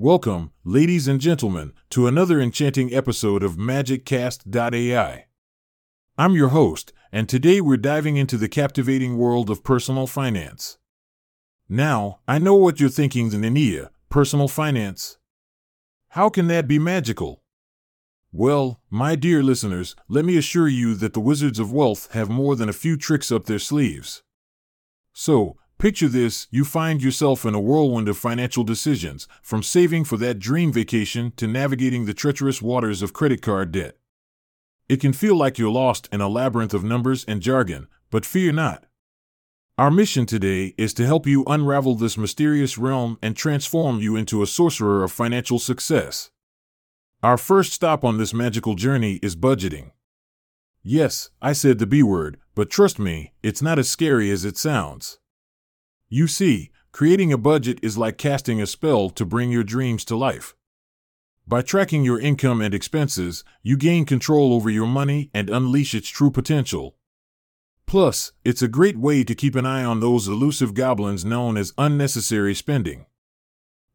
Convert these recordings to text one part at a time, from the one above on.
Welcome, ladies and gentlemen, to another enchanting episode of MagicCast.ai. I'm your host, and today we're diving into the captivating world of personal finance. Now, I know what you're thinking, Nania, personal finance? How can that be magical? Well, my dear listeners, let me assure you that the Wizards of Wealth have more than a few tricks up their sleeves. So, Picture this you find yourself in a whirlwind of financial decisions, from saving for that dream vacation to navigating the treacherous waters of credit card debt. It can feel like you're lost in a labyrinth of numbers and jargon, but fear not. Our mission today is to help you unravel this mysterious realm and transform you into a sorcerer of financial success. Our first stop on this magical journey is budgeting. Yes, I said the B word, but trust me, it's not as scary as it sounds. You see, creating a budget is like casting a spell to bring your dreams to life. By tracking your income and expenses, you gain control over your money and unleash its true potential. Plus, it's a great way to keep an eye on those elusive goblins known as unnecessary spending.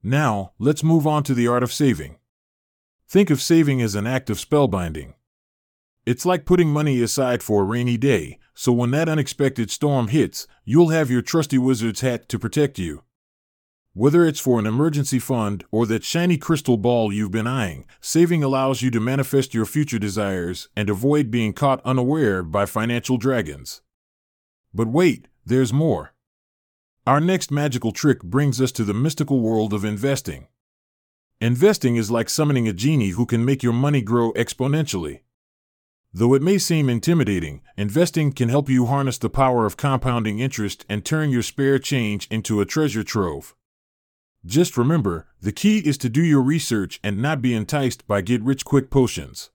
Now, let's move on to the art of saving. Think of saving as an act of spellbinding. It's like putting money aside for a rainy day, so when that unexpected storm hits, you'll have your trusty wizard's hat to protect you. Whether it's for an emergency fund or that shiny crystal ball you've been eyeing, saving allows you to manifest your future desires and avoid being caught unaware by financial dragons. But wait, there's more. Our next magical trick brings us to the mystical world of investing. Investing is like summoning a genie who can make your money grow exponentially. Though it may seem intimidating, investing can help you harness the power of compounding interest and turn your spare change into a treasure trove. Just remember, the key is to do your research and not be enticed by get rich quick potions.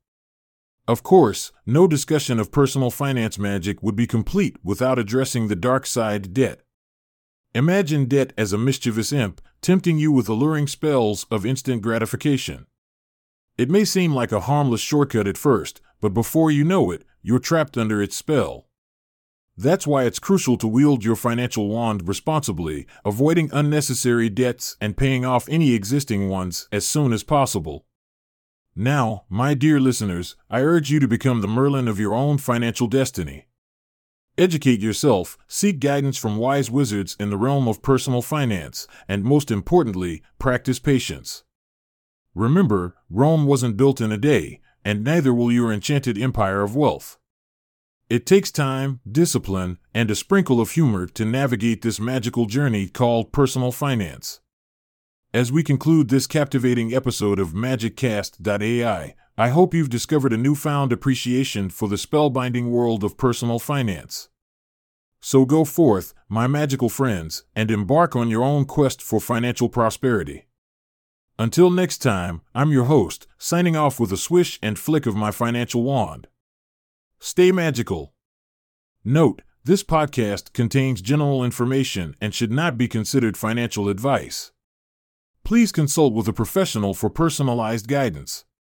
Of course, no discussion of personal finance magic would be complete without addressing the dark side debt. Imagine debt as a mischievous imp, tempting you with alluring spells of instant gratification. It may seem like a harmless shortcut at first, but before you know it, you're trapped under its spell. That's why it's crucial to wield your financial wand responsibly, avoiding unnecessary debts and paying off any existing ones as soon as possible. Now, my dear listeners, I urge you to become the Merlin of your own financial destiny. Educate yourself, seek guidance from wise wizards in the realm of personal finance, and most importantly, practice patience. Remember, Rome wasn't built in a day, and neither will your enchanted empire of wealth. It takes time, discipline, and a sprinkle of humor to navigate this magical journey called personal finance. As we conclude this captivating episode of MagicCast.ai, I hope you've discovered a newfound appreciation for the spellbinding world of personal finance. So go forth, my magical friends, and embark on your own quest for financial prosperity. Until next time, I'm your host, signing off with a swish and flick of my financial wand. Stay magical. Note, this podcast contains general information and should not be considered financial advice. Please consult with a professional for personalized guidance.